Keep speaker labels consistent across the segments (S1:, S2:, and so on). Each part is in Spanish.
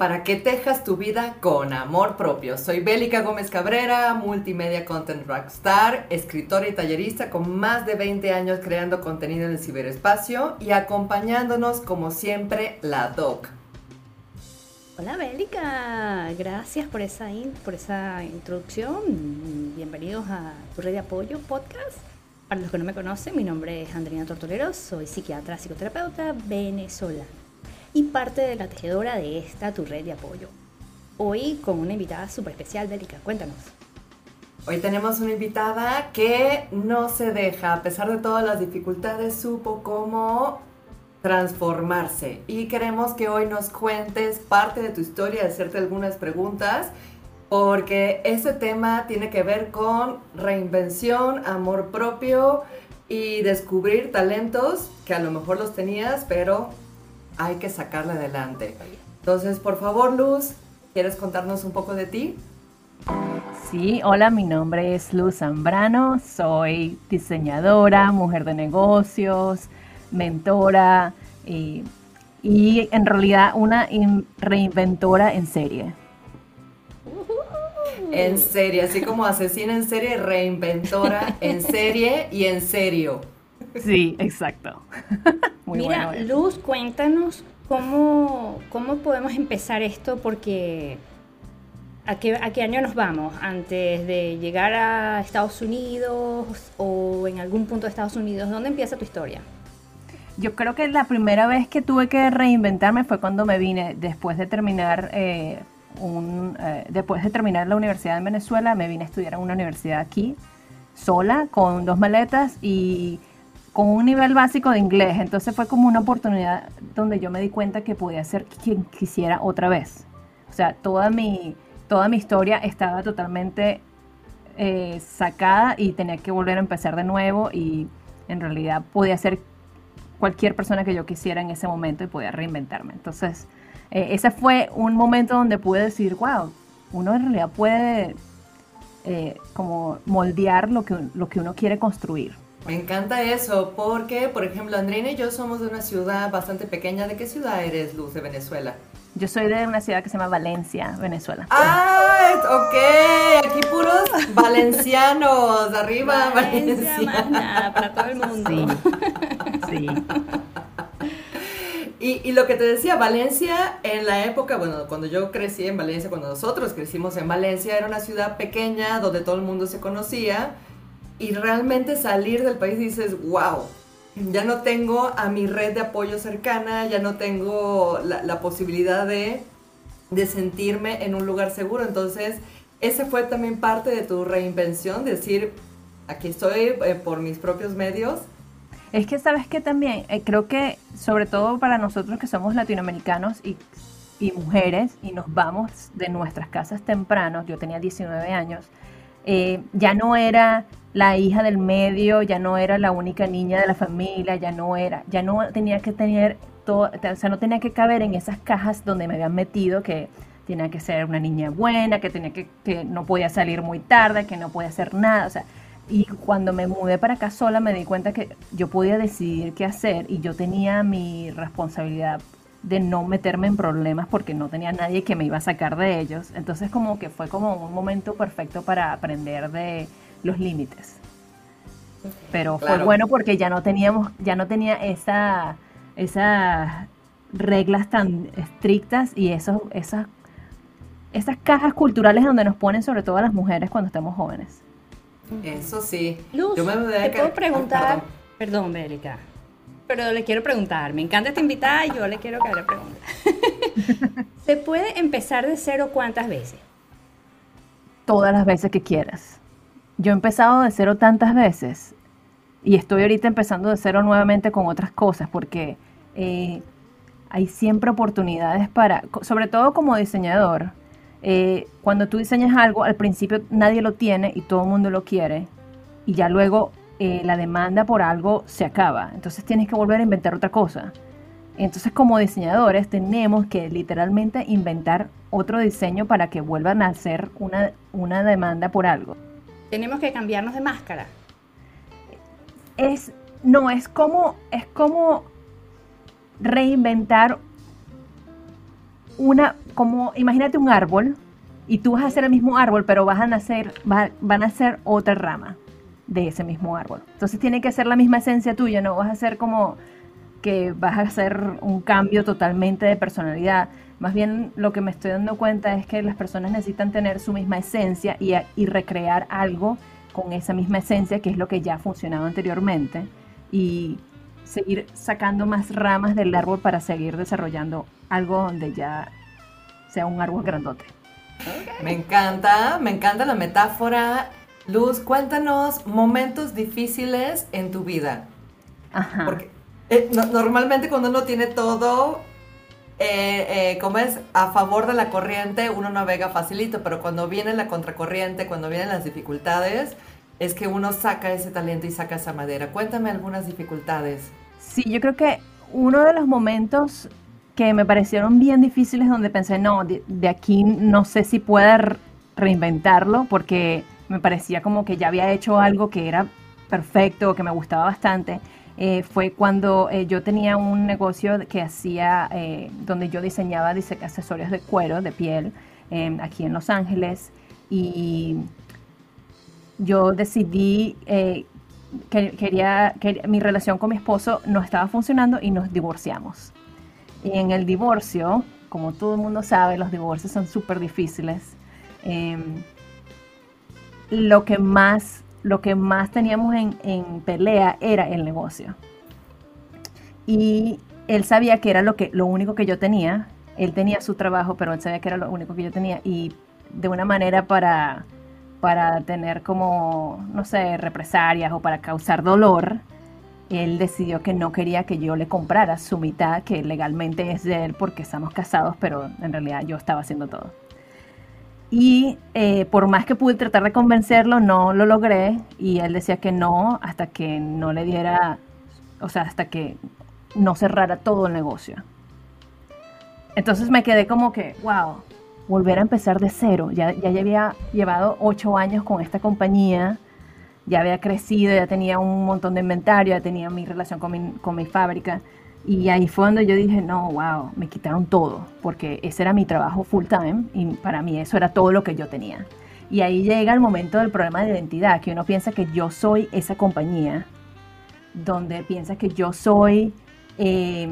S1: para que tejas tu vida con amor propio. Soy Bélica Gómez Cabrera, multimedia content rockstar, escritora y tallerista con más de 20 años creando contenido en el ciberespacio y acompañándonos como siempre la Doc.
S2: Hola Bélica, gracias por esa, por esa introducción. Bienvenidos a tu red de apoyo podcast. Para los que no me conocen, mi nombre es Andrina Tortolero, soy psiquiatra, psicoterapeuta venezolana y parte de la tejedora de esta tu red de apoyo. Hoy con una invitada súper especial, Bélica, cuéntanos.
S1: Hoy tenemos una invitada que no se deja, a pesar de todas las dificultades, supo cómo transformarse. Y queremos que hoy nos cuentes parte de tu historia, hacerte algunas preguntas, porque este tema tiene que ver con reinvención, amor propio y descubrir talentos que a lo mejor los tenías, pero hay que sacarle adelante. Entonces, por favor, Luz, ¿quieres contarnos un poco de ti?
S3: Sí, hola, mi nombre es Luz Zambrano, soy diseñadora, mujer de negocios, mentora y, en realidad una reinventora en serie.
S1: En serie, así como asesina en serie, reinventora en serie y en serio.
S3: Sí, exacto.
S2: Mira, Luz, cuéntanos cómo, cómo podemos empezar esto porque ¿a qué, ¿a qué año nos vamos? ¿Antes de llegar a Estados Unidos o en algún punto de Estados Unidos? ¿Dónde empieza tu historia?
S3: Yo creo que la primera vez que tuve que reinventarme fue cuando me vine después de terminar eh, un, eh, después de terminar la universidad en Venezuela, me vine a estudiar en una universidad aquí sola con dos maletas y con un nivel básico de inglés. Entonces fue como una oportunidad donde yo me di cuenta que podía ser quien quisiera otra vez. O sea, toda mi, toda mi historia estaba totalmente eh, sacada y tenía que volver a empezar de nuevo y en realidad podía ser cualquier persona que yo quisiera en ese momento y podía reinventarme. Entonces, eh, ese fue un momento donde pude decir, wow, uno en realidad puede eh, como moldear lo que, lo que uno quiere construir.
S1: Me encanta eso, porque, por ejemplo, Andrina y yo somos de una ciudad bastante pequeña. ¿De qué ciudad eres, Luz, de Venezuela?
S3: Yo soy de una ciudad que se llama Valencia, Venezuela.
S1: ¡Ah! Ok, aquí puros valencianos, arriba
S2: Valencia. para todo el mundo.
S3: Sí.
S1: Y, y, lo que te decía, Valencia en la época, bueno, cuando yo crecí en Valencia, cuando nosotros crecimos en Valencia, era una ciudad pequeña donde todo el mundo se conocía y realmente salir del país dices, wow, ya no tengo a mi red de apoyo cercana, ya no tengo la, posibilidad de, de, sentirme en un lugar seguro. Entonces, ese fue también parte de tu reinvención, decir, aquí estoy eh, por mis propios medios.
S3: Es que sabes que también, eh, creo que sobre todo para nosotros que somos latinoamericanos y, y mujeres y nos vamos de nuestras casas tempranos, yo tenía 19 años, eh, ya no era la hija del medio, ya no era la única niña de la familia, ya no era, ya no tenía que tener todo, o sea, no tenía que caber en esas cajas donde me habían metido que tenía que ser una niña buena, que tenía que, que no podía salir muy tarde, que no podía hacer nada, o sea, y cuando me mudé para acá sola me di cuenta que yo podía decidir qué hacer y yo tenía mi responsabilidad de no meterme en problemas porque no tenía nadie que me iba a sacar de ellos. Entonces como que fue como un momento perfecto para aprender de los límites. Pero fue bueno porque ya no teníamos, ya no tenía esa, esas reglas tan estrictas y esos, esas, esas cajas culturales donde nos ponen sobre todo a las mujeres cuando estamos jóvenes.
S1: Eso sí.
S2: Luz, Yo me te puedo preguntar, perdón, Bélica, pero le quiero preguntar, me encanta esta invitada y yo le quiero que le pregunte. ¿Se puede empezar de cero cuántas veces?
S3: Todas las veces que quieras. Yo he empezado de cero tantas veces y estoy ahorita empezando de cero nuevamente con otras cosas porque eh, hay siempre oportunidades para, sobre todo como diseñador, eh, cuando tú diseñas algo, al principio nadie lo tiene y todo el mundo lo quiere y ya luego eh, la demanda por algo se acaba. Entonces tienes que volver a inventar otra cosa. Entonces como diseñadores tenemos que literalmente inventar otro diseño para que vuelvan a ser una, una demanda por algo.
S2: Tenemos que cambiarnos de máscara.
S3: Es, no, es como, es como reinventar una, como, imagínate un árbol y tú vas a hacer el mismo árbol, pero vas a nacer, van a hacer otra rama de ese mismo árbol. Entonces tiene que ser la misma esencia tuya, no vas a hacer como que vas a hacer un cambio totalmente de personalidad. Más bien lo que me estoy dando cuenta es que las personas necesitan tener su misma esencia y, y recrear algo con esa misma esencia, que es lo que ya ha funcionado anteriormente, y seguir sacando más ramas del árbol para seguir desarrollando algo donde ya sea un árbol grandote.
S1: Me encanta, me encanta la metáfora. Luz, cuéntanos momentos difíciles en tu vida. Ajá. Porque eh, normalmente cuando uno tiene todo, eh, eh, como es a favor de la corriente, uno navega facilito, pero cuando viene la contracorriente, cuando vienen las dificultades, es que uno saca ese talento y saca esa madera. Cuéntame algunas dificultades.
S3: Sí, yo creo que uno de los momentos que me parecieron bien difíciles donde pensé, no, de, aquí no sé si pueda reinventarlo porque me parecía como que ya había hecho algo que era perfecto, que me gustaba bastante. Eh, fue cuando eh, yo tenía un negocio que hacía, eh, donde yo diseñaba accesorios de cuero, de piel, aquí en Los Ángeles. Y yo decidí que quería, que mi relación con mi esposo no estaba funcionando y nos divorciamos. Y en el divorcio, como todo el mundo sabe, los divorcios son súper difíciles. Lo que más lo que más teníamos en, pelea era el negocio. Y él sabía que era lo, que, lo único que yo tenía. Él tenía su trabajo, pero él sabía que era lo único que yo tenía. Y de una manera para, para tener como, no sé, represalias o para causar dolor, él decidió que no quería que yo le comprara su mitad, que legalmente es de él porque estamos casados, pero en realidad yo estaba haciendo todo. Y eh, por más que pude tratar de convencerlo, no lo logré. Y él decía que no hasta que no le diera, o sea, hasta que no cerrara todo el negocio. Entonces me quedé como que, wow, volver a empezar de cero. Ya, ya había llevado ocho años con esta compañía ya había crecido, ya tenía un montón de inventario, ya tenía mi relación con mi, con mi fábrica. Y ahí fue donde yo dije, no, wow, me quitaron todo, porque ese era mi trabajo full time y para mí eso era todo lo que yo tenía. Y ahí llega el momento del problema de identidad, que uno piensa que yo soy esa compañía, donde piensa que yo soy eh,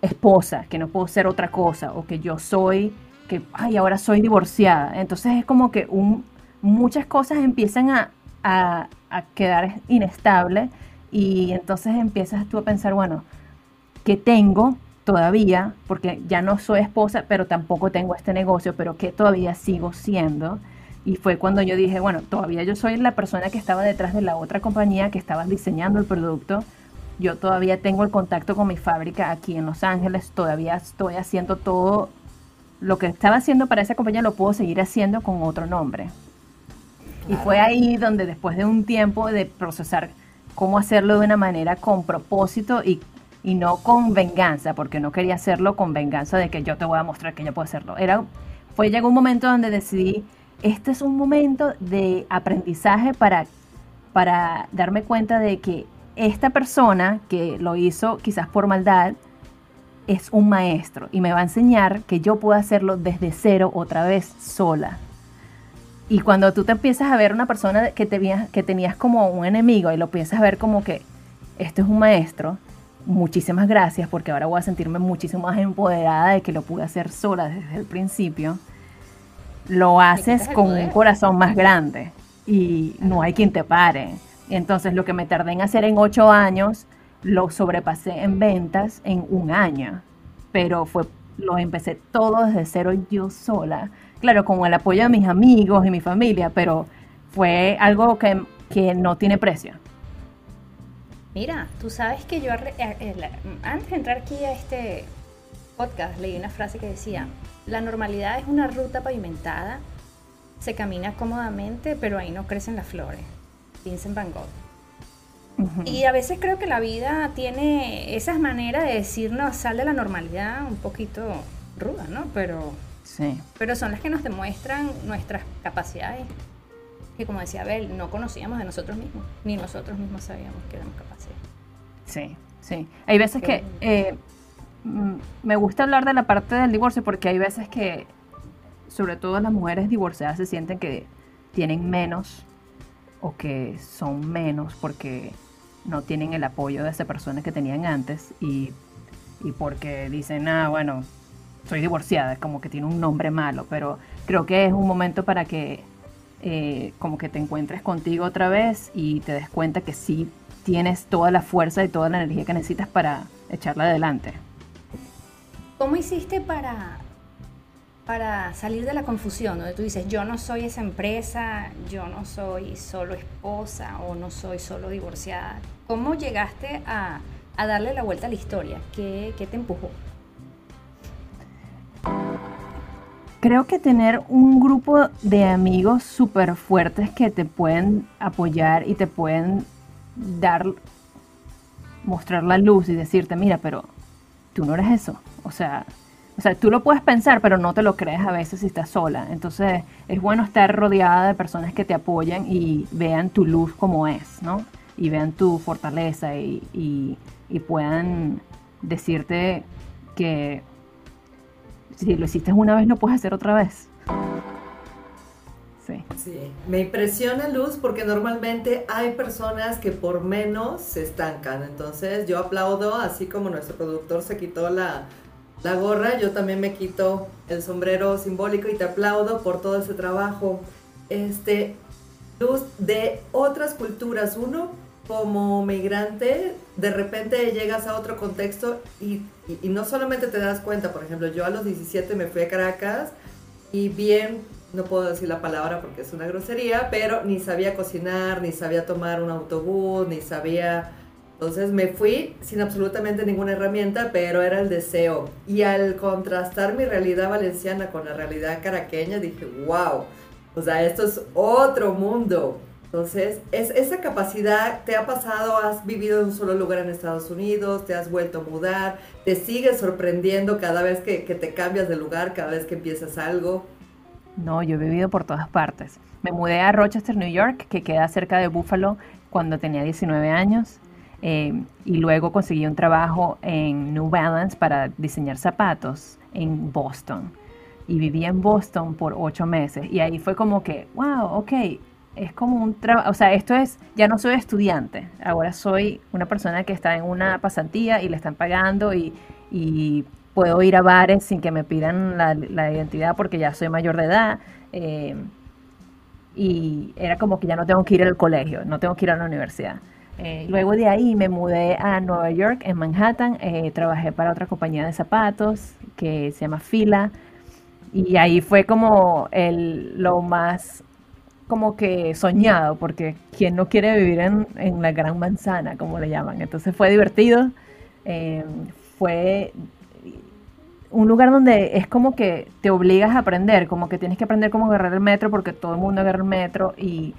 S3: esposa, que no puedo ser otra cosa, o que yo soy, que, ay, ahora soy divorciada. Entonces es como que un, muchas cosas empiezan a, a, quedar inestable y entonces empiezas tú a pensar, bueno, ¿qué tengo todavía? Porque ya no soy esposa, pero tampoco tengo este negocio, pero ¿qué todavía sigo siendo? Y fue cuando yo dije, bueno, todavía yo soy la persona que estaba detrás de la otra compañía que estaba diseñando el producto. Yo todavía tengo el contacto con mi fábrica aquí en Los Ángeles, todavía estoy haciendo todo lo que estaba haciendo para esa compañía, lo puedo seguir haciendo con otro nombre. Y fue ahí donde después de un tiempo de procesar cómo hacerlo de una manera con propósito y, y no con venganza, porque no quería hacerlo con venganza de que yo te voy a mostrar que yo puedo hacerlo. Era, fue llegó un momento donde decidí, este es un momento de aprendizaje para, para darme cuenta de que esta persona que lo hizo quizás por maldad, es un maestro y me va a enseñar que yo puedo hacerlo desde cero otra vez sola. Y cuando tú te empiezas a ver una persona que, te, que tenías como un enemigo y lo piensas a ver como que este es un maestro, muchísimas gracias porque ahora voy a sentirme muchísimo más empoderada de que lo pude hacer sola desde el principio, lo haces con un corazón más grande y no hay quien te pare. Entonces lo que me tardé en hacer en ocho años, lo sobrepasé en ventas en un año, pero fue, lo empecé todo desde cero yo sola claro, con el apoyo de mis amigos y mi familia, pero fue algo que, no tiene precio.
S2: Mira, tú sabes que yo eh, eh, antes de entrar aquí a este podcast leí una frase que decía, la normalidad es una ruta pavimentada, se camina cómodamente, pero ahí no crecen las flores. Vincent Van Gogh. Y a veces creo que la vida tiene esas maneras de decirnos, sal de la normalidad un poquito ruda, ¿no? Pero pero son las que nos demuestran nuestras capacidades, que como decía Abel, no conocíamos de nosotros mismos, ni nosotros mismos sabíamos que éramos capaces.
S3: Sí, sí. Hay veces que, eh, me gusta hablar de la parte del divorcio porque hay veces que, sobre todo las mujeres divorciadas, se sienten que tienen menos o que son menos porque no tienen el apoyo de esa persona que tenían antes y, y porque dicen, ah, bueno, soy divorciada, como que tiene un nombre malo, pero creo que es un momento para que eh, como que te encuentres contigo otra vez y te des cuenta que sí tienes toda la fuerza y toda la energía que necesitas para echarla adelante.
S2: ¿Cómo hiciste para, para salir de la confusión? Donde tú dices, yo no soy esa empresa, yo no soy solo esposa o no soy solo divorciada. ¿Cómo llegaste a, a darle la vuelta a la historia? ¿Qué, qué te empujó?
S3: Creo que tener un grupo de amigos súper fuertes que te pueden apoyar y te pueden dar, mostrar la luz y decirte, mira, pero tú no eres eso. O sea, o sea, tú lo puedes pensar, pero no te lo crees a veces si estás sola. Entonces, es bueno estar rodeada de personas que te apoyan y vean tu luz como es, ¿no? Y vean tu fortaleza y, y, y puedan decirte que si lo hiciste una vez, lo puedes hacer otra vez.
S1: Sí. sí. Me impresiona Luz porque normalmente hay personas que por menos se estancan. Entonces yo aplaudo, así como nuestro productor se quitó la, la gorra, yo también me quito el sombrero simbólico y te aplaudo por todo ese trabajo. Este, Luz, de otras culturas, uno como migrante, de repente llegas a otro contexto y, no solamente te das cuenta, por ejemplo, yo a los 17 me fui a Caracas y bien, no puedo decir la palabra porque es una grosería, pero ni sabía cocinar, ni sabía tomar un autobús, ni sabía... Entonces me fui sin absolutamente ninguna herramienta, pero era el deseo. Y al contrastar mi realidad valenciana con la realidad caraqueña, dije, wow, o sea, esto es otro mundo. Entonces, es, esa capacidad te ha pasado, has vivido en un solo lugar en Estados Unidos, te has vuelto a mudar, te sigues sorprendiendo cada vez que, te cambias de lugar, cada vez que empiezas algo.
S3: No, yo he vivido por todas partes. Me mudé a Rochester, New York, que queda cerca de Buffalo, cuando tenía 19 años. Eh, y luego conseguí un trabajo en New Balance para diseñar zapatos en Boston. Y viví en Boston por ocho meses. Y ahí fue como que, wow, ok, es como un trabajo, o sea, esto es, ya no soy estudiante, ahora soy una persona que está en una pasantía y le están pagando y, puedo ir a bares sin que me pidan la, identidad porque ya soy mayor de edad. Eh, y era como que ya no tengo que ir al colegio, no tengo que ir a la universidad. Eh, luego de ahí me mudé a Nueva York, en Manhattan, eh, trabajé para otra compañía de zapatos que se llama Fila. Y ahí fue como el, lo más como que soñado, porque quien no quiere vivir en, en, la gran manzana, como le llaman. Entonces fue divertido, eh, fue un lugar donde es como que te obligas a aprender, como que tienes que aprender cómo agarrar el metro, porque todo el mundo agarra el metro y,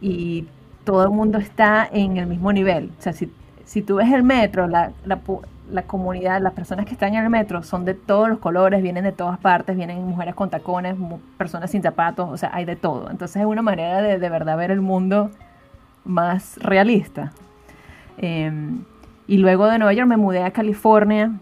S3: y todo el mundo está en el mismo nivel. O sea, si, si tú ves el metro, la, la comunidad, las personas que están en el metro son de todos los colores, vienen de todas partes, vienen mujeres con tacones, personas sin zapatos, o sea, hay de todo. Entonces es una manera de de verdad ver el mundo más realista. Em, y luego de Nueva York me mudé a California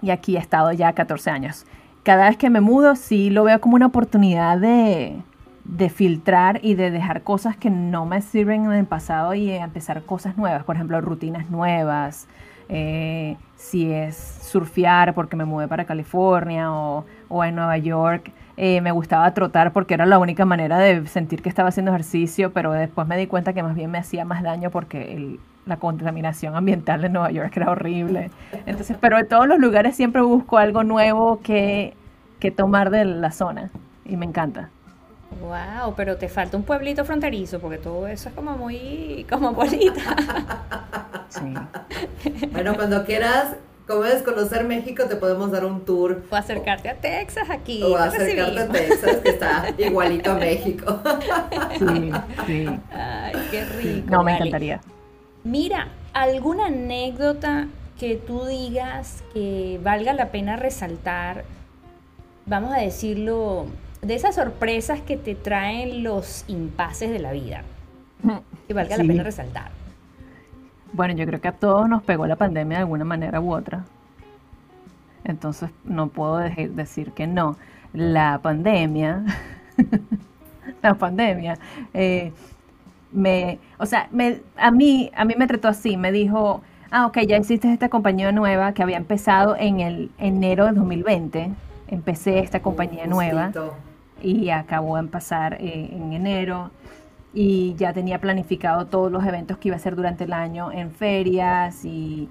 S3: y aquí he estado ya 14 años. Cada vez que me mudo sí lo veo como una oportunidad de, de filtrar y de dejar cosas que no me sirven en el pasado y empezar cosas nuevas, por ejemplo, rutinas nuevas, eh, si es surfear porque me mudé para California o, en Nueva York. Eh, me gustaba trotar porque era la única manera de sentir que estaba haciendo ejercicio, pero después me di cuenta que más bien me hacía más daño porque la contaminación ambiental en Nueva York era horrible. Entonces, pero en todos los lugares siempre busco algo nuevo que, que tomar de la zona y me encanta.
S2: Wow, pero te falta un pueblito fronterizo porque todo eso es como muy como bonita.
S1: Bueno, cuando quieras, como es conocer México, te podemos dar un tour.
S2: O acercarte a Texas aquí.
S1: O acercarte a Texas, que está igualito a México.
S3: Sí, sí.
S2: Ay, qué rico.
S3: no, me encantaría.
S2: Mira, ¿alguna anécdota que tú digas que valga la pena resaltar? Vamos a decirlo, de esas sorpresas que te traen los impases de la vida. Que valga la pena resaltar.
S3: Bueno, yo creo que a todos nos pegó la pandemia de alguna manera u otra. entonces no puedo decir que no. La pandemia, la pandemia, eh, me, o sea, me, a, mí, a mí me trató así, me dijo, ah, ok, ya existe esta compañía nueva que había empezado en el enero de 2020, empecé esta compañía nueva y acabó de pasar eh, en enero. Y ya tenía planificado todos los eventos que iba a hacer durante el año en ferias y,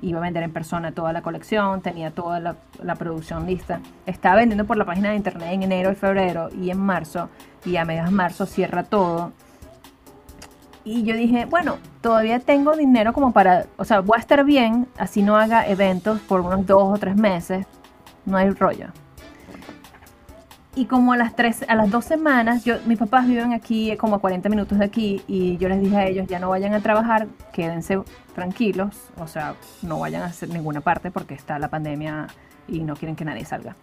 S3: iba a vender en persona toda la colección, tenía toda la, la, producción lista. Estaba vendiendo por la página de internet en enero y febrero y en marzo y a mediados de marzo cierra todo. Y yo dije, bueno, todavía tengo dinero como para, o sea, voy a estar bien, así no haga eventos por unos dos o tres meses, no hay rollo. Y como a las tres, a las dos semanas, yo, mis papás viven aquí como a 40 minutos de aquí y yo les dije a ellos, ya no vayan a trabajar, quédense tranquilos, o sea, no vayan a hacer ninguna parte porque está la pandemia y no quieren que nadie salga.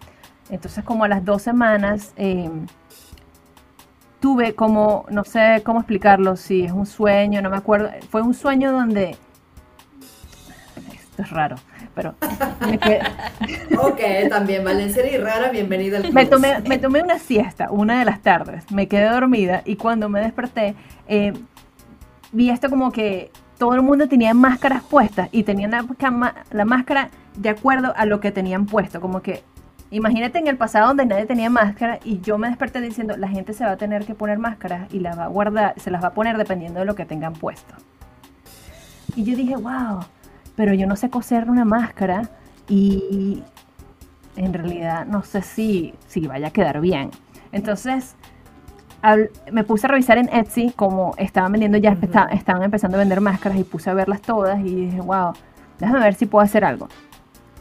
S3: Entonces como a las dos semanas, eh, tuve como, no sé cómo explicarlo, si es un sueño, no me acuerdo, fue un sueño donde, esto es raro, pero
S1: ok, también Valencia y rara, bienvenida al
S3: me tomé, me tomé una siesta, una de las tardes, me quedé dormida y cuando me desperté, eh, vi esto como que todo el mundo tenía máscaras puestas y tenían la, la máscara de acuerdo a lo que tenían puesto, como que Imagínate en el pasado donde nadie tenía máscara y yo me desperté diciendo, la gente se va a tener que poner máscaras y las va a guardar, se las va a poner dependiendo de lo que tengan puesto. Y yo dije, wow, pero yo no sé coser una máscara y en realidad no sé si, si vaya a quedar bien. Entonces me puse a revisar en Etsy como estaban vendiendo ya, estaban empezando a vender máscaras y puse a verlas todas y dije, wow, déjame ver si puedo hacer algo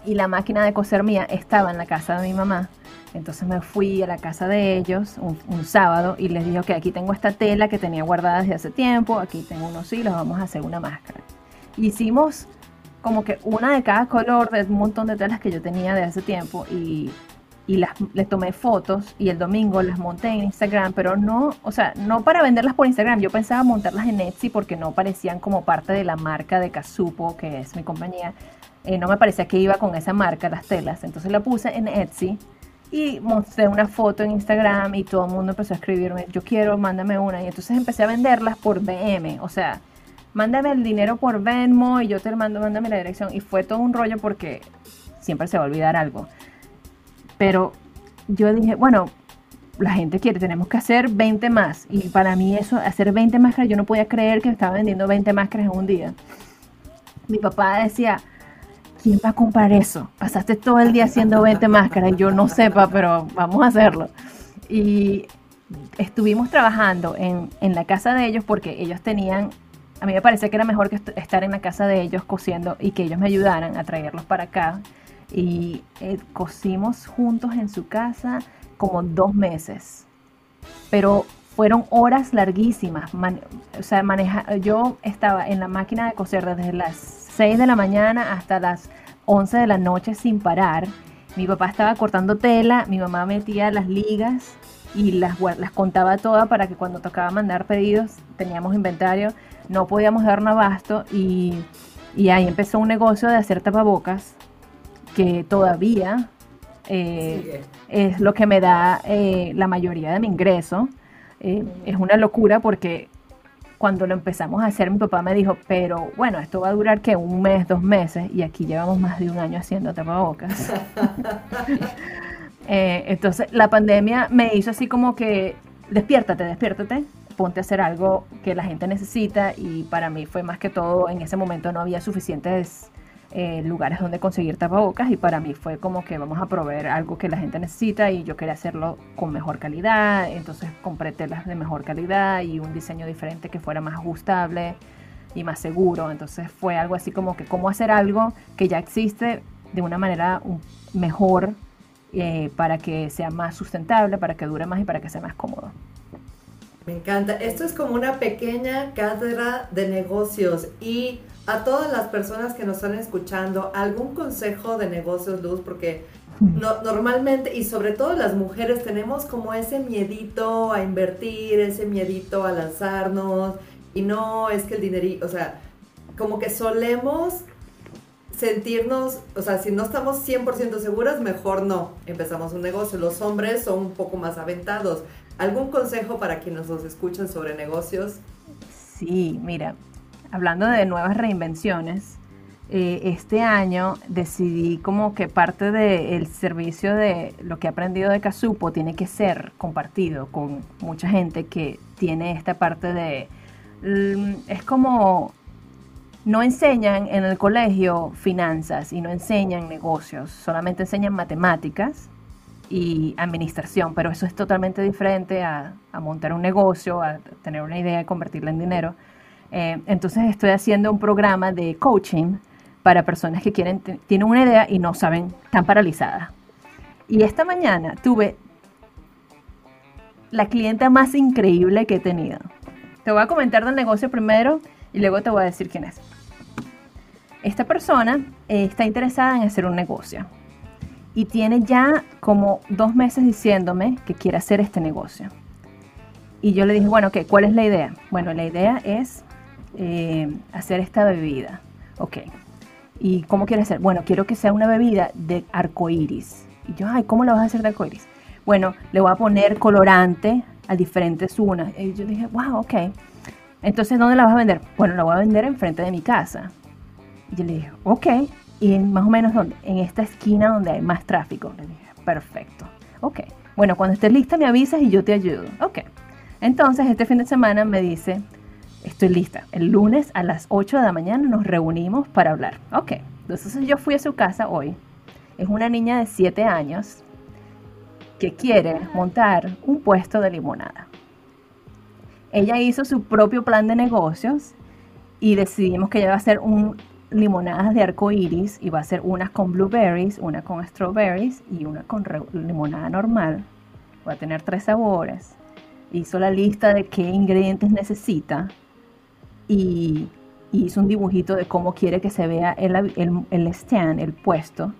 S3: y la máquina de coser mía estaba en la casa de mi mamá. Entonces me fui a la casa de ellos un, sábado y les dije, ok, aquí tengo esta tela que tenía guardada desde hace tiempo, aquí tengo unos hilos, vamos a hacer una máscara. Hicimos como que una de cada color de un montón de telas que yo tenía de hace tiempo y, y las, les tomé fotos y el domingo las monté en Instagram, pero no, o sea, no para venderlas por Instagram, yo pensaba montarlas en Etsy porque no parecían como parte de la marca de Casupo, que es mi compañía, eh, no me parecía que iba con esa marca, las telas. Entonces la puse en Etsy y mostré una foto en Instagram y todo el mundo empezó a escribirme, yo quiero, mándame una. Y entonces empecé a venderlas por BM, o sea, mándame el dinero por Venmo y yo te mando, mándame la dirección. Y fue todo un rollo porque siempre se va a olvidar algo. Pero yo dije, bueno, la gente quiere, tenemos que hacer 20 más. Y para mí eso, hacer 20 máscaras, yo no podía creer que estaba vendiendo 20 máscaras en un día. Mi papá decía, ¿quién va a comprar eso? Pasaste todo el día haciendo 20 máscaras yo no sepa, pero vamos a hacerlo. Y estuvimos trabajando en, la casa de ellos porque ellos tenían, a mí me parece que era mejor que estar en la casa de ellos cosiendo y que ellos me ayudaran a traerlos para acá. Y eh, cosimos juntos en su casa como dos meses. Pero fueron horas larguísimas. o sea, maneja, yo estaba en la máquina de coser desde las 6 de la mañana hasta las 11 de la noche sin parar. Mi papá estaba cortando tela, mi mamá metía las ligas y las, las contaba todas para que cuando tocaba mandar pedidos teníamos inventario, no podíamos dar un abasto y, ahí empezó un negocio de hacer tapabocas que todavía eh, es lo que me da eh, la mayoría de mi ingreso. Eh, es una locura porque cuando lo empezamos a hacer, mi papá me dijo, pero bueno, esto va a durar que un mes, dos meses, y aquí llevamos más de un año haciendo tapabocas. eh, entonces, la pandemia me hizo así como que, despiértate, despiértate, ponte a hacer algo que la gente necesita, y para mí fue más que todo, en ese momento no había suficientes eh, lugares donde conseguir tapabocas y para mí fue como que vamos a proveer algo que la gente necesita y yo quería hacerlo con mejor calidad, entonces compré telas de mejor calidad y un diseño diferente que fuera más ajustable y más seguro, entonces fue algo así como que cómo hacer algo que ya existe de una manera mejor eh, para que sea más sustentable, para que dure más y para que sea más cómodo.
S1: Me encanta. Esto es como una pequeña cátedra de negocios y a todas las personas que nos están escuchando, algún consejo de negocios, Luz, porque normalmente y sobre todo las mujeres tenemos como ese miedito a invertir, ese miedito a lanzarnos y no es que el dinerito, o sea, como que solemos sentirnos, o sea, si no estamos 100% seguras, mejor no. Empezamos un negocio. Los hombres son un poco más aventados. ¿Algún consejo para quienes nos escuchan sobre negocios?
S3: Sí, mira, hablando de nuevas reinvenciones, eh, este año decidí como que parte del servicio de lo que he aprendido de Casupo tiene que ser compartido con mucha gente que tiene esta parte de... Mm, es como... No enseñan en el colegio finanzas y no enseñan negocios, solamente enseñan matemáticas y administración, pero eso es totalmente diferente a, montar un negocio, a tener una idea y convertirla en dinero. Eh, entonces estoy haciendo un programa de coaching para personas que tienen una idea y no saben, están paralizadas. Y esta mañana tuve la clienta más increíble que he tenido. Te voy a comentar del negocio primero y luego te voy a decir quién es. Esta persona eh, está interesada en hacer un negocio y tiene ya como dos meses diciéndome que quiere hacer este negocio. Y yo le dije, bueno, ¿qué? ¿Cuál es la idea? Bueno, la idea es eh, hacer esta bebida. Ok, ¿Y cómo quieres hacer? Bueno, quiero que sea una bebida de arcoíris. Y yo, ay, ¿cómo la vas a hacer de arcoíris? Bueno, le voy a poner colorante a diferentes unas. Y yo dije, wow, ok. Entonces, ¿dónde la vas a vender? Bueno, la voy a vender enfrente de mi casa. Yo le dije, ok. ¿Y más o menos dónde? En esta esquina donde hay más tráfico. Le dije, perfecto. Ok. Bueno, cuando estés lista me avisas y yo te ayudo. Ok. Entonces, este fin de semana me dice, estoy lista. El lunes a las 8 de la mañana nos reunimos para hablar. Ok, entonces yo fui a su casa hoy. Es una niña de 7 años que quiere montar un puesto de limonada. Ella hizo su propio plan de negocios y decidimos que ella va a hacer un limonadas de arco iris y va a hacer unas con blueberries, una con strawberries y una con limonada normal. Va a tener tres sabores. Hizo la lista de qué ingredientes necesita y, hizo un dibujito de cómo quiere que se vea el, el, stand, el puesto,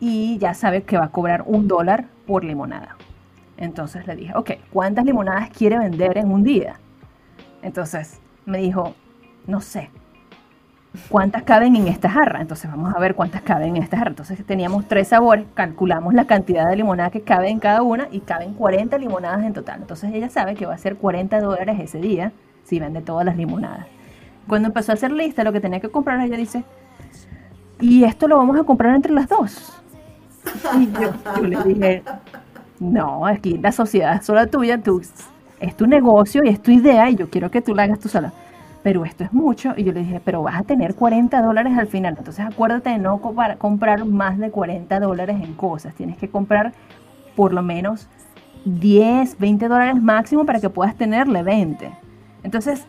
S3: y ya sabe que va a cobrar un dólar por limonada. Entonces le dije, ok, ¿cuántas limonadas quiere vender en un día? Entonces me dijo, no sé, ¿cuántas caben en esta jarra? Entonces vamos a ver cuántas caben en esta jarra. Entonces teníamos tres sabores, calculamos la cantidad de limonada que cabe en cada una y caben 40 limonadas en total. Entonces ella sabe que va a ser 40 dólares ese día si vende todas las limonadas. Cuando empezó a hacer lista lo que tenía que comprar, ella dice, y esto lo vamos a comprar entre las dos. Y yo, le dije, no, aquí la sociedad es sola tuya, es tu negocio y es tu idea y yo quiero que tú la hagas tú sola. Pero esto es mucho. Y yo le dije, pero vas a tener 40 dólares al final. Entonces acuérdate de no comprar más de 40 dólares en cosas. Tienes que comprar por lo menos 10, 20 dólares máximo para que puedas tenerle 20. Entonces,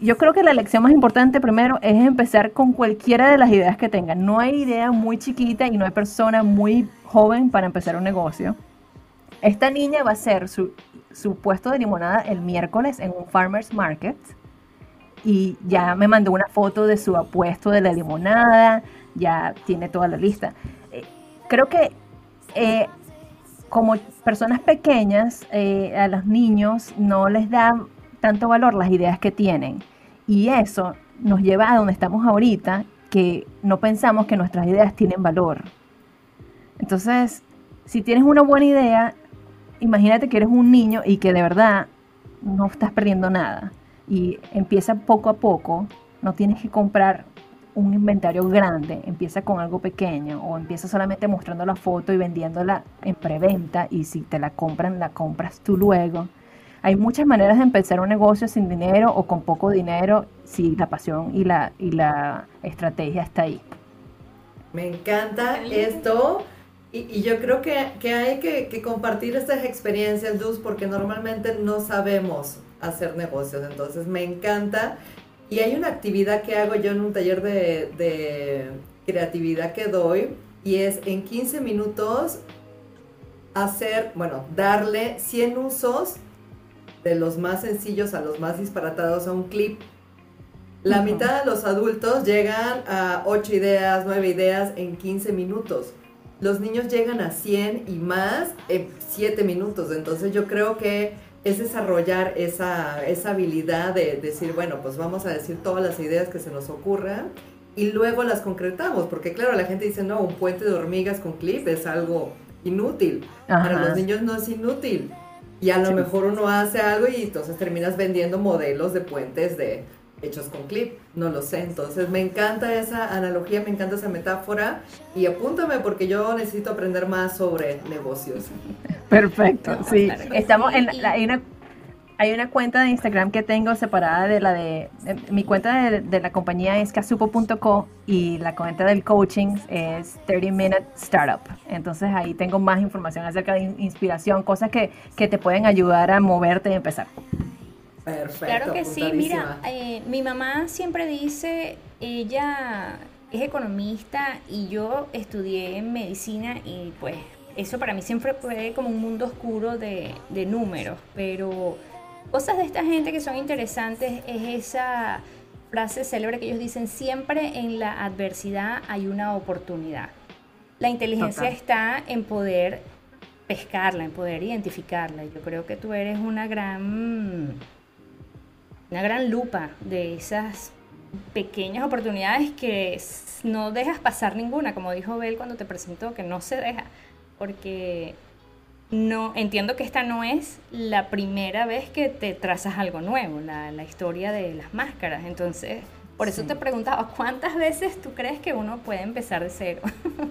S3: yo creo que la lección más importante primero es empezar con cualquiera de las ideas que tengan. No hay idea muy chiquita y no hay persona muy joven para empezar un negocio. Esta niña va a hacer su, puesto de limonada el miércoles en un farmer's market y ya me mandó una foto de su apuesto de la limonada, ya tiene toda la lista. Eh, creo que eh, como personas pequeñas, eh, a los niños no les da tanto valor las ideas que tienen. Y eso nos lleva a donde estamos ahorita, que no pensamos que nuestras ideas tienen valor. Entonces, si tienes una buena idea, imagínate que eres un niño y que de verdad no estás perdiendo nada. Y empieza poco a poco, no tienes que comprar un inventario grande, empieza con algo pequeño o empieza solamente mostrando la foto y vendiéndola en preventa y si te la compran, la compras tú luego. Hay muchas maneras de empezar un negocio sin dinero o con poco dinero si la pasión y la, y la estrategia está ahí.
S1: Me encanta esto y, yo creo que, hay que, compartir estas experiencias, Luz, porque normalmente no sabemos hacer negocios. Entonces me encanta. Y hay una actividad que hago yo en un taller de, de creatividad que doy y es en 15 minutos hacer, bueno, darle 100 usos de los más sencillos a los más disparatados a un clip. La mitad de los adultos llegan a 8 ideas, 9 ideas en 15 minutos. Los niños llegan a 100 y más en 7 minutos. Entonces yo creo que es desarrollar esa, esa habilidad de decir, bueno, pues vamos a decir todas las ideas que se nos ocurran y luego las concretamos, porque claro, la gente dice, no, un puente de hormigas con clip es algo inútil. Para los niños no es inútil. Y a lo mejor uno hace algo y entonces terminas vendiendo modelos de puentes de hechos con clip, no lo sé. Entonces me encanta esa analogía, me encanta esa metáfora y apúntame porque yo necesito aprender más sobre negocios.
S3: Perfecto, sí. Estamos en la, hay una hay una cuenta de Instagram que tengo separada de la de, mi cuenta de, la compañía es casupo.co y la cuenta del coaching es 30 Minute Startup. Entonces ahí tengo más información acerca de inspiración, cosas que, que te pueden ayudar a moverte y empezar.
S2: Perfecto. Claro que sí, mira, eh, mi mamá siempre dice, ella es economista y yo estudié medicina y pues eso para mí siempre fue como un mundo oscuro de, de números, pero Cosas de esta gente que son interesantes es esa frase célebre que ellos dicen, siempre en la adversidad hay una oportunidad. La inteligencia está en poder pescarla, en poder identificarla. Yo creo que tú eres una gran, una gran lupa de esas pequeñas oportunidades que no dejas pasar ninguna, como dijo Bel cuando te presentó, que no se deja, porque no entiendo que esta no es la primera vez que te trazas algo nuevo, la, historia de las máscaras. Entonces, por eso te preguntaba, ¿cuántas veces tú crees que uno puede empezar de cero?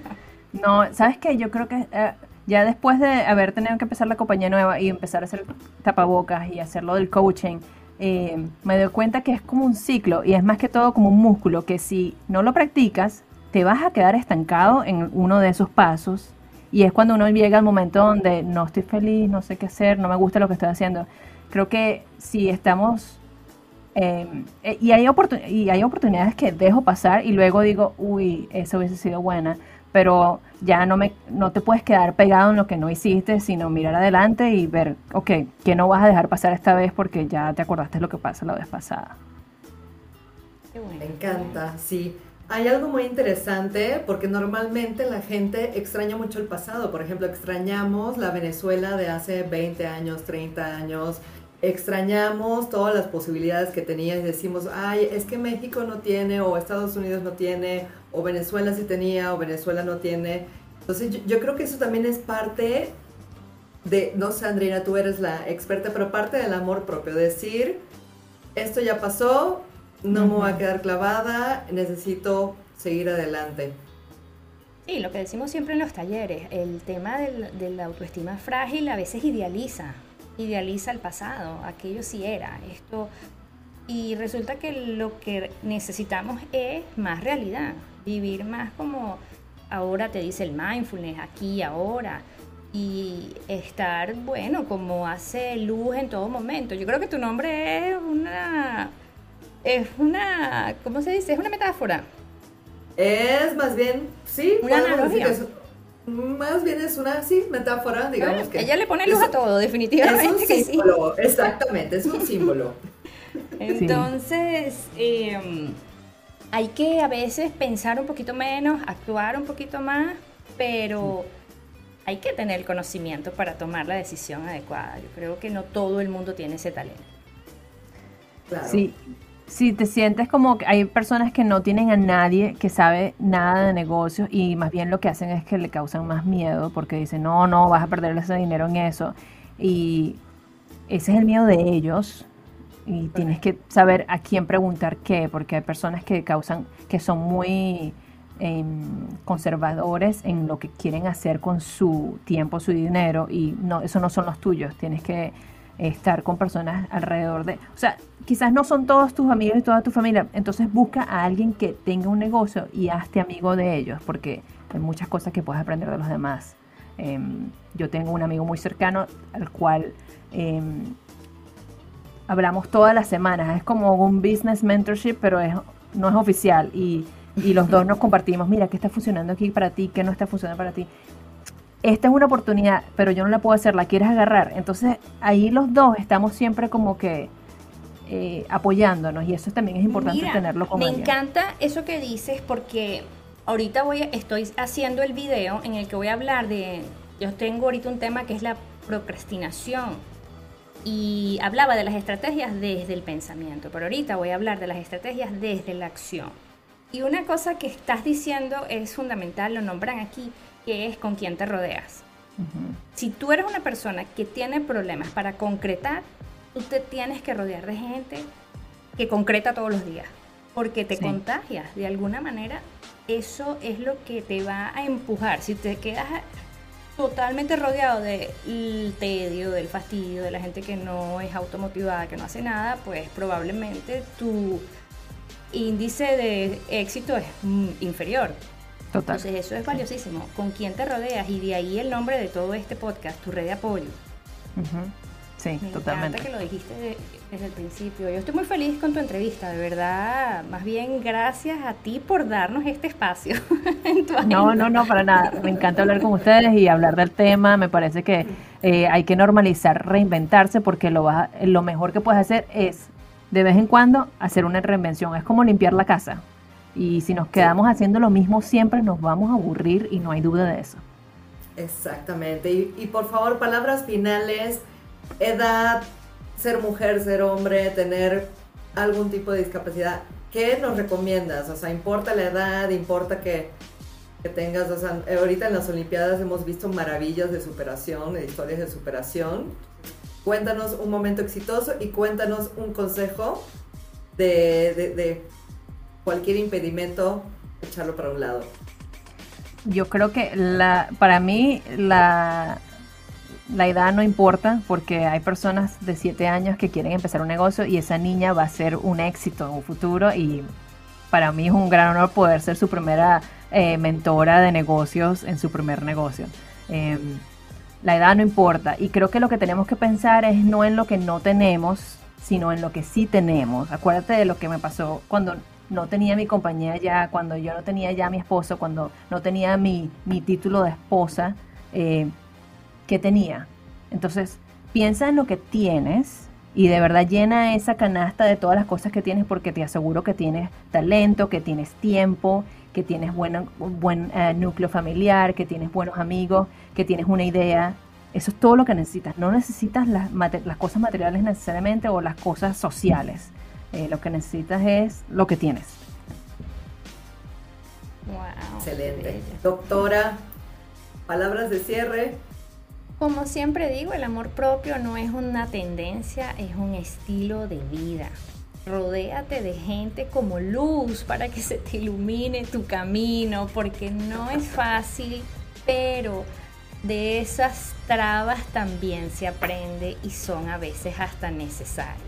S3: no, sabes que yo creo que eh, ya después de haber tenido que empezar la compañía nueva y empezar a hacer tapabocas y hacerlo del coaching, eh, me doy cuenta que es como un ciclo y es más que todo como un músculo que si no lo practicas, te vas a quedar estancado en uno de esos pasos y es cuando uno llega al momento donde no estoy feliz, no sé qué hacer, no me gusta lo que estoy haciendo. Creo que si estamos... Em, eh, y, hay y hay oportunidades que dejo pasar y luego digo, uy, esa hubiese sido buena, pero ya no, me, no te puedes quedar pegado en lo que no hiciste, sino mirar adelante y ver, ok, ¿qué no vas a dejar pasar esta vez porque ya te acordaste lo que pasa la vez pasada?
S1: Me encanta, sí. Hay algo muy interesante porque normalmente la gente extraña mucho el pasado. Por ejemplo, extrañamos la Venezuela de hace 20 años, 30 años. Extrañamos todas las posibilidades que tenía y decimos, ay, es que México no tiene, o Estados Unidos no tiene, o Venezuela sí tenía, o Venezuela no tiene. Entonces yo, creo que eso también es parte de, no sé, Andrina, tú eres la experta, pero parte del amor propio. Decir, esto ya pasó, no me voy a quedar clavada, necesito seguir adelante.
S2: Sí, lo que decimos siempre en los talleres, el tema de la autoestima frágil a veces idealiza, idealiza el pasado, aquello sí era, esto, y resulta que lo que necesitamos es más realidad, vivir más como ahora te dice el mindfulness, aquí, ahora, y estar, bueno, como hace luz en todo momento. Yo creo que tu nombre es una es una, ¿cómo se dice? Es una metáfora.
S1: Es más bien, sí,
S2: una analogía.
S1: más bien es una, sí, metáfora, digamos que.
S2: Ella le pone luz a todo, definitivamente.
S1: Es un símbolo, exactamente, es un símbolo.
S2: Entonces, em, hay que a veces pensar un poquito menos, actuar un poquito más, pero hay que tener el conocimiento para tomar la decisión adecuada. Yo creo que no todo el mundo tiene ese talento.
S3: Claro. Sí, si te sientes como que hay personas que no tienen a nadie que sabe nada de negocios y más bien lo que hacen es que le causan más miedo porque dicen, no, no, vas a perder ese dinero en eso. Y ese es el miedo de ellos y tienes que saber a quién preguntar qué, porque hay personas que causan, que son muy em, conservadores en lo que quieren hacer con su tiempo, su dinero y no, eso no son los tuyos. Tienes que estar con personas alrededor de, o sea, quizás no son todos tus amigos y toda tu familia, entonces busca a alguien que tenga un negocio y hazte amigo de ellos, porque hay muchas cosas que puedes aprender de los demás. Em, yo tengo un amigo muy cercano al cual em, hablamos todas las semanas, es como un business mentorship, pero es, no es oficial y, y los dos nos compartimos, mira, ¿qué está funcionando aquí para ti? ¿Qué no está funcionando para ti? Esta es una oportunidad, pero yo no la puedo hacer, la quieres agarrar. Entonces ahí los dos estamos siempre como que eh, apoyándonos y eso también es importante tenerlo como
S2: Me encanta eso que dices porque ahorita voy estoy haciendo el video en el que voy a hablar de, yo tengo ahorita un tema que es la procrastinación y hablaba de las estrategias desde el pensamiento, pero ahorita voy a hablar de las estrategias desde la acción. Y una cosa que estás diciendo es fundamental, lo nombran aquí, que es con quién te rodeas. Si tú eres una persona que tiene problemas para concretar, tú te tienes que rodear de gente que concreta todos los días, porque te contagias de alguna manera. Eso es lo que te va a empujar. Si te quedas totalmente rodeado del tedio, del fastidio, de la gente que no es automotivada, que no hace nada, pues probablemente tu índice de éxito es mm, inferior. Total. Entonces eso es valiosísimo. ¿Con quién te rodeas? Y de ahí el nombre de todo este podcast, tu red de apoyo.
S3: Sí,
S2: Me
S3: totalmente.
S2: Encanta que lo dijiste desde el principio. Yo estoy muy feliz con tu entrevista, de verdad. Más bien gracias a ti por darnos este espacio.
S3: no, no, no, para nada. Me encanta hablar con ustedes y hablar del tema. Me parece que eh, hay que normalizar, reinventarse, porque lo, lo mejor que puedes hacer es de vez en cuando hacer una reinvención. Es como limpiar la casa. Y si nos quedamos haciendo lo mismo siempre, nos vamos a aburrir y no hay duda de eso.
S1: Exactamente. Y, por favor, palabras finales, edad, ser mujer, ser hombre, tener algún tipo de discapacidad. ¿Qué nos recomiendas? O sea, ¿importa la edad? ¿Importa que, que tengas? O sea, ahorita en las Olimpiadas hemos visto maravillas de superación, de historias de superación. Cuéntanos un momento exitoso y cuéntanos un consejo de cualquier impedimento, echarlo para un lado.
S3: Yo creo que la, para mí la, la edad no importa porque hay personas de 7 años que quieren empezar un negocio y esa niña va a ser un éxito en un futuro y para mí es un gran honor poder ser su primera eh, mentora de negocios en su primer negocio. Em, la edad no importa y creo que lo que tenemos que pensar es no en lo que no tenemos, sino en lo que sí tenemos. Acuérdate de lo que me pasó cuando no tenía mi compañía ya, cuando yo no tenía ya mi esposo, cuando no tenía mi, título de esposa, eh, ¿qué tenía? Entonces, piensa en lo que tienes y de verdad llena esa canasta de todas las cosas que tienes porque te aseguro que tienes talento, que tienes tiempo, que tienes buen, buen eh, núcleo familiar, que tienes buenos amigos, que tienes una idea. Eso es todo lo que necesitas. No necesitas las, las cosas materiales necesariamente o las cosas sociales. Eh, lo que necesitas es lo que tienes.
S1: Excelente. Doctora, palabras de cierre.
S2: Como siempre digo, el amor propio no es una tendencia, es un estilo de vida. Rodéate de gente como luz para que se te ilumine tu camino, porque no es fácil, pero de esas trabas también se aprende y son a veces hasta necesarias.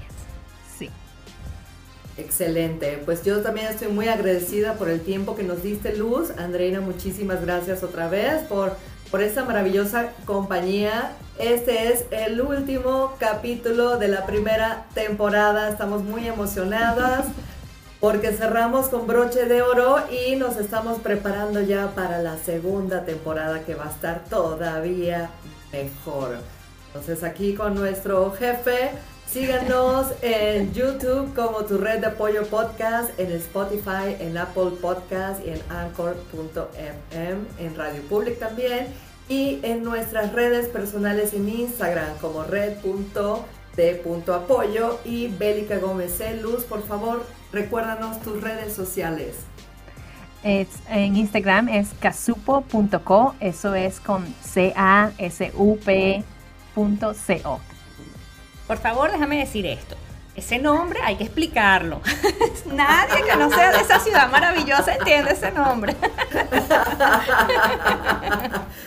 S1: Excelente, pues yo también estoy muy agradecida por el tiempo que nos diste Luz. Andreina, muchísimas gracias otra vez por, por esta maravillosa compañía. Este es el último capítulo de la primera temporada, estamos muy emocionadas porque cerramos con broche de oro y nos estamos preparando ya para la segunda temporada que va a estar todavía mejor. Entonces aquí con nuestro jefe Síganos en YouTube como tu red de apoyo podcast, en Spotify, en Apple Podcast y en Anchor.fm, en Radio Public también. Y en nuestras redes personales en Instagram como red.de.apoyo y Bélica Gómez C. Luz, por favor, recuérdanos tus redes sociales.
S3: Es, en Instagram es casupo.co, eso es con C-A-S-U-P.co.
S2: Por favor, déjame decir esto. Ese nombre hay que explicarlo. Nadie que no sea de esa ciudad maravillosa entiende ese nombre.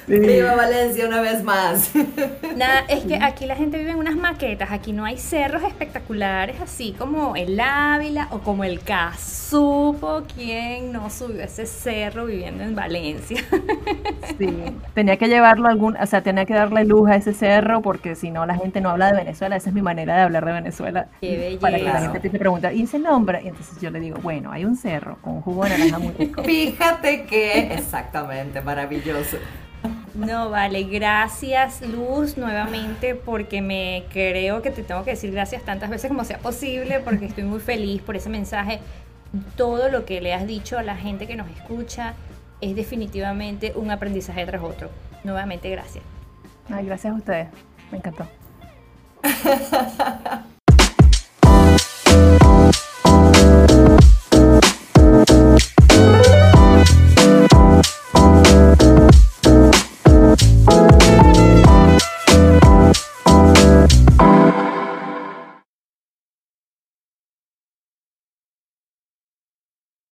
S1: Viva Valencia una vez más.
S2: Nada, es que aquí la gente vive en unas maquetas, aquí no hay cerros espectaculares así como el Ávila o como el Casupo, quien no subió ese cerro viviendo en Valencia.
S3: Sí, tenía que llevarlo algún, o sea, tenía que darle luz a ese cerro porque si no la gente no habla de Venezuela, esa es mi manera de hablar de Venezuela.
S2: Qué belleza.
S3: Para que la gente te pregunte, ¿y ese nombre? Y entonces yo le digo, bueno, hay un cerro con un jugo de naranja muy rico.
S1: Fíjate que, exactamente, maravilloso.
S2: No, vale, gracias Luz nuevamente porque me creo que te tengo que decir gracias tantas veces como sea posible porque estoy muy feliz por ese mensaje. Todo lo que le has dicho a la gente que nos escucha es definitivamente un aprendizaje tras otro. Nuevamente, gracias.
S3: Ay, gracias a ustedes. Me encantó.